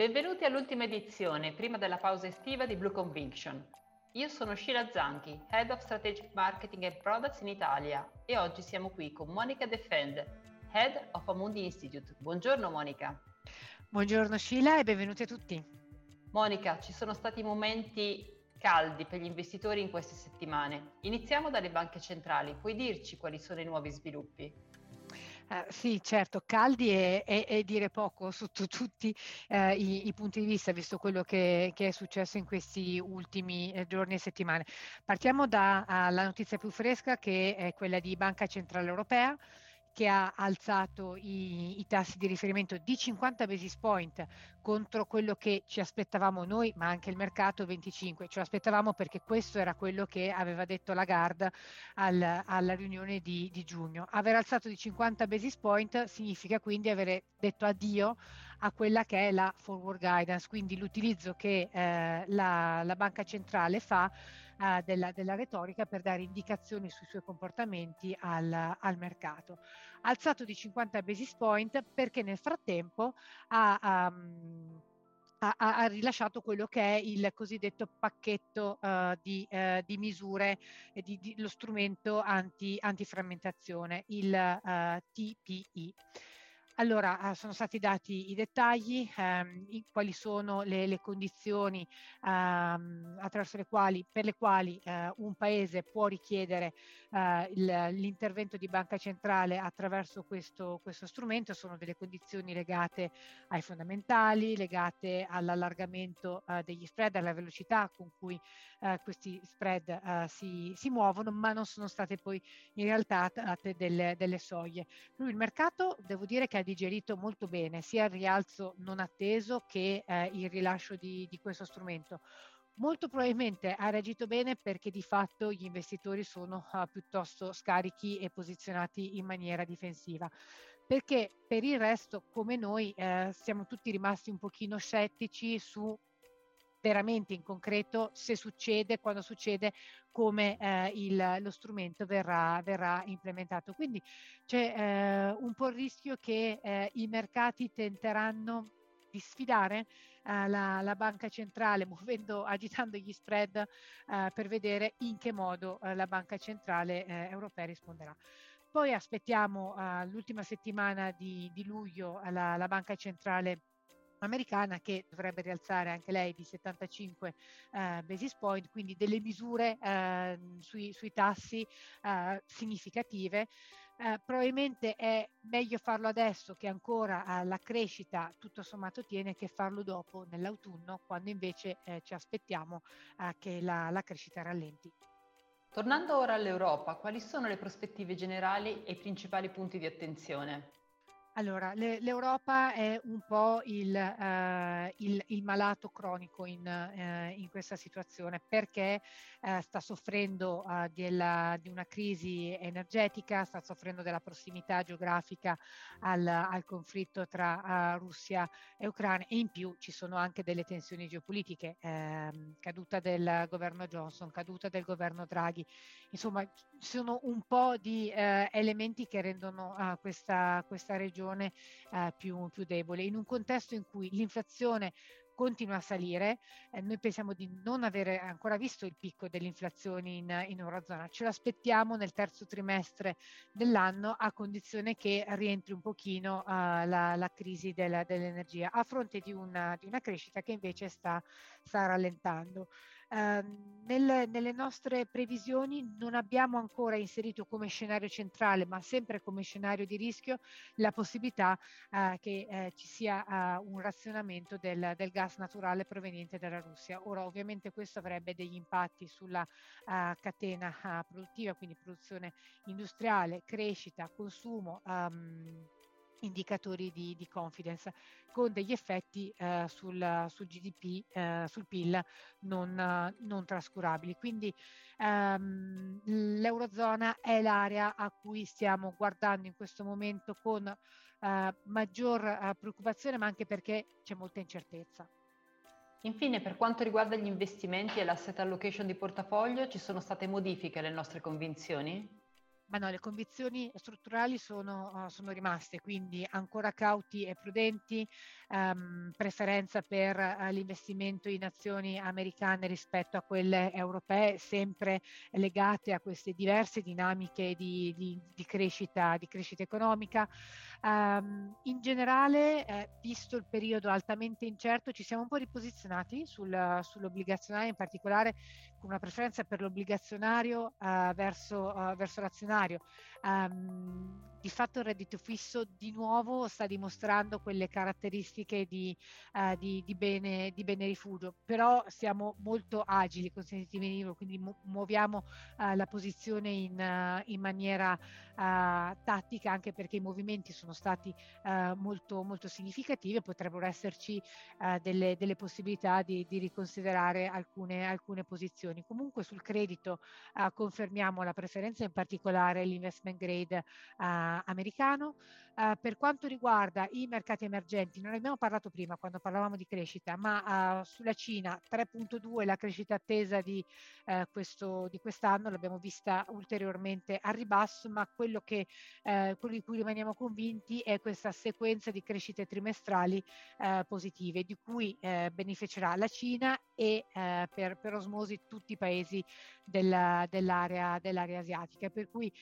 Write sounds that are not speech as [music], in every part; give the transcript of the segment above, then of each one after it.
Benvenuti all'ultima edizione, prima della pausa estiva di Blue Conviction. Io sono Sheila Zanchi, Head of Strategic Marketing and Products in Italia e oggi siamo qui con Monica Defend, Head of Amundi Institute. Buongiorno Monica. Buongiorno Sheila e benvenuti a tutti. Monica, ci sono stati momenti caldi per gli investitori in queste settimane. Iniziamo dalle banche centrali. Puoi dirci quali sono i nuovi sviluppi? Uh, sì, certo, caldi e, e, e, dire poco sotto tutti uh, i, i, punti di vista, visto quello che, che è successo in questi ultimi eh, giorni e settimane. Partiamo dalla notizia più fresca, che è quella di Banca Centrale Europea che ha alzato i, i, tassi di riferimento di 50 basis point contro quello che ci aspettavamo noi, ma anche il mercato 25. Ce lo aspettavamo perché questo era quello che aveva detto Lagarde al, alla riunione di, di, giugno. Aver alzato di 50 basis point significa quindi avere detto addio a quella che è la forward guidance, quindi l'utilizzo che eh, la, la, banca centrale fa eh, della, della, retorica per dare indicazioni sui suoi comportamenti al, al mercato alzato di 50 basis point perché nel frattempo ha, um, ha, ha, rilasciato quello che è il cosiddetto pacchetto uh, di, uh, di, misure, eh, di, di, lo strumento anti, antiframmentazione, il uh, TPI. Allora, ah, sono stati dati i dettagli, ehm, i, quali sono le, le condizioni ehm, attraverso le quali, per le quali eh, un paese può richiedere eh, il, l'intervento di banca centrale attraverso questo, questo, strumento. Sono delle condizioni legate ai fondamentali, legate all'allargamento eh, degli spread, alla velocità con cui eh, questi spread eh, si, si, muovono, ma non sono state poi in realtà date delle, delle soglie. Lui il mercato, devo dire che ha digerito molto bene sia il rialzo non atteso che eh, il rilascio di, di questo strumento. Molto probabilmente ha reagito bene perché di fatto gli investitori sono uh, piuttosto scarichi e posizionati in maniera difensiva. Perché per il resto, come noi, eh, siamo tutti rimasti un pochino scettici su veramente in concreto se succede, quando succede, come eh, il, lo strumento verrà, verrà, implementato. Quindi c'è eh, un po' il rischio che eh, i mercati tenteranno di sfidare eh, la, la, banca centrale [laughs] muovendo, agitando gli spread eh, per vedere in che modo eh, la banca centrale europea risponderà. Poi aspettiamo l'ultima settimana di, di luglio la, la banca centrale americana che dovrebbe rialzare anche lei di 75 eh, basis point, quindi delle misure eh, sui, sui, tassi eh, significative. Eh, probabilmente è meglio farlo adesso che ancora la crescita tutto sommato tiene che farlo dopo nell'autunno, quando invece eh, ci aspettiamo eh, che la, la crescita rallenti. Tornando ora all'Europa, quali sono le prospettive generali e i principali punti di attenzione? Allora, le, l'Europa è un po' il, uh, il, il malato cronico in, uh, in, questa situazione perché uh, sta soffrendo della, di una crisi energetica, sta soffrendo della prossimità geografica al, al conflitto tra Russia e Ucraina. E in più ci sono anche delle tensioni geopolitiche, ehm, caduta del governo Johnson, caduta del governo Draghi, insomma sono un po' di elementi che rendono questa, questa regione regione eh, più, più debole. In un contesto in cui l'inflazione continua a salire, eh, noi pensiamo di non avere ancora visto il picco dell'inflazione in, in Eurozona, ce l'aspettiamo nel terzo trimestre dell'anno a condizione che rientri un pochino uh, la, la, crisi del, dell'energia, a fronte di una, di una, crescita che invece sta, sta rallentando. Uh, nel, nelle nostre previsioni non abbiamo ancora inserito come scenario centrale, ma sempre come scenario di rischio, la possibilità uh, che eh, ci sia un razionamento del, del gas gas naturale proveniente dalla Russia. Ora ovviamente questo avrebbe degli impatti sulla uh, catena uh, produttiva, quindi produzione industriale, crescita, consumo. Um, indicatori di, di, confidence con degli effetti eh, sul, sul, GDP, eh, sul PIL non, non trascurabili. Quindi ehm, l'Eurozona è l'area a cui stiamo guardando in questo momento con eh, maggior eh, preoccupazione, ma anche perché c'è molta incertezza. Infine, per quanto riguarda gli investimenti e l'asset allocation di portafoglio, ci sono state modifiche alle nostre convinzioni? Ma no, le condizioni strutturali sono, uh, sono rimaste, quindi ancora cauti e prudenti, um, preferenza per uh, l'investimento in azioni americane rispetto a quelle europee, sempre legate a queste diverse dinamiche di, di, di, crescita, di crescita, economica. Um, in generale, eh, visto il periodo altamente incerto, ci siamo un po' riposizionati sul, sull'obbligazionario, in particolare con una preferenza per l'obbligazionario uh, verso, uh, verso l'azionario. Um, di fatto il reddito fisso di nuovo sta dimostrando quelle caratteristiche di, uh, di, di, bene, di bene rifugio, però siamo molto agili, consentitemi di dire, quindi mu- muoviamo la posizione in, in maniera tattica anche perché i movimenti sono stati molto, molto significativi e potrebbero esserci delle, delle, possibilità di, riconsiderare alcune, alcune posizioni. Comunque sul credito confermiamo la preferenza, in particolare l'investment grade eh, americano. Uh, per quanto riguarda i mercati emergenti, non ne abbiamo parlato prima quando parlavamo di crescita, ma uh, sulla Cina 3.2 la crescita attesa di, uh, questo, di quest'anno l'abbiamo vista ulteriormente a ribasso, ma quello, che, quello di cui rimaniamo convinti è questa sequenza di crescite trimestrali positive, di cui beneficerà la Cina e per, per, osmosi tutti i paesi della, dell'area, dell'area asiatica, per cui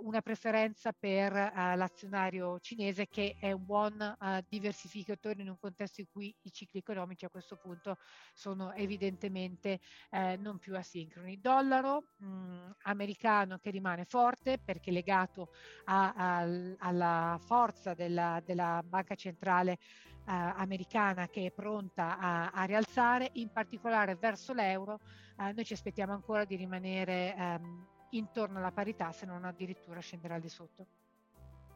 una preferenza per l'azionario cinese che è un buon uh, diversificatore in un contesto in cui i cicli economici a questo punto sono evidentemente eh, non più asincroni. Dollaro mh, mm, americano che rimane forte perché legato a, a, alla forza della, della banca centrale americana che è pronta a, a, rialzare, in particolare verso l'euro, uh, noi ci aspettiamo ancora di rimanere um, intorno alla parità, se non addirittura scendere al di sotto.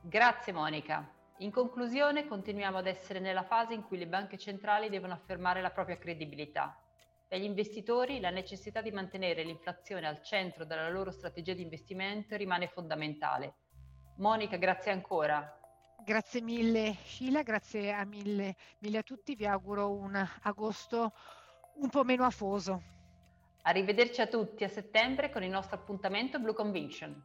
Grazie Monica. In conclusione, continuiamo ad essere nella fase in cui le banche centrali devono affermare la propria credibilità. Per gli investitori la necessità di mantenere l'inflazione al centro della loro strategia di investimento rimane fondamentale. Monica, grazie ancora. Grazie mille Sheila, grazie a mille, mille a tutti, vi auguro un agosto un po' meno afoso. Arrivederci a tutti a settembre con il nostro appuntamento Blue Conviction.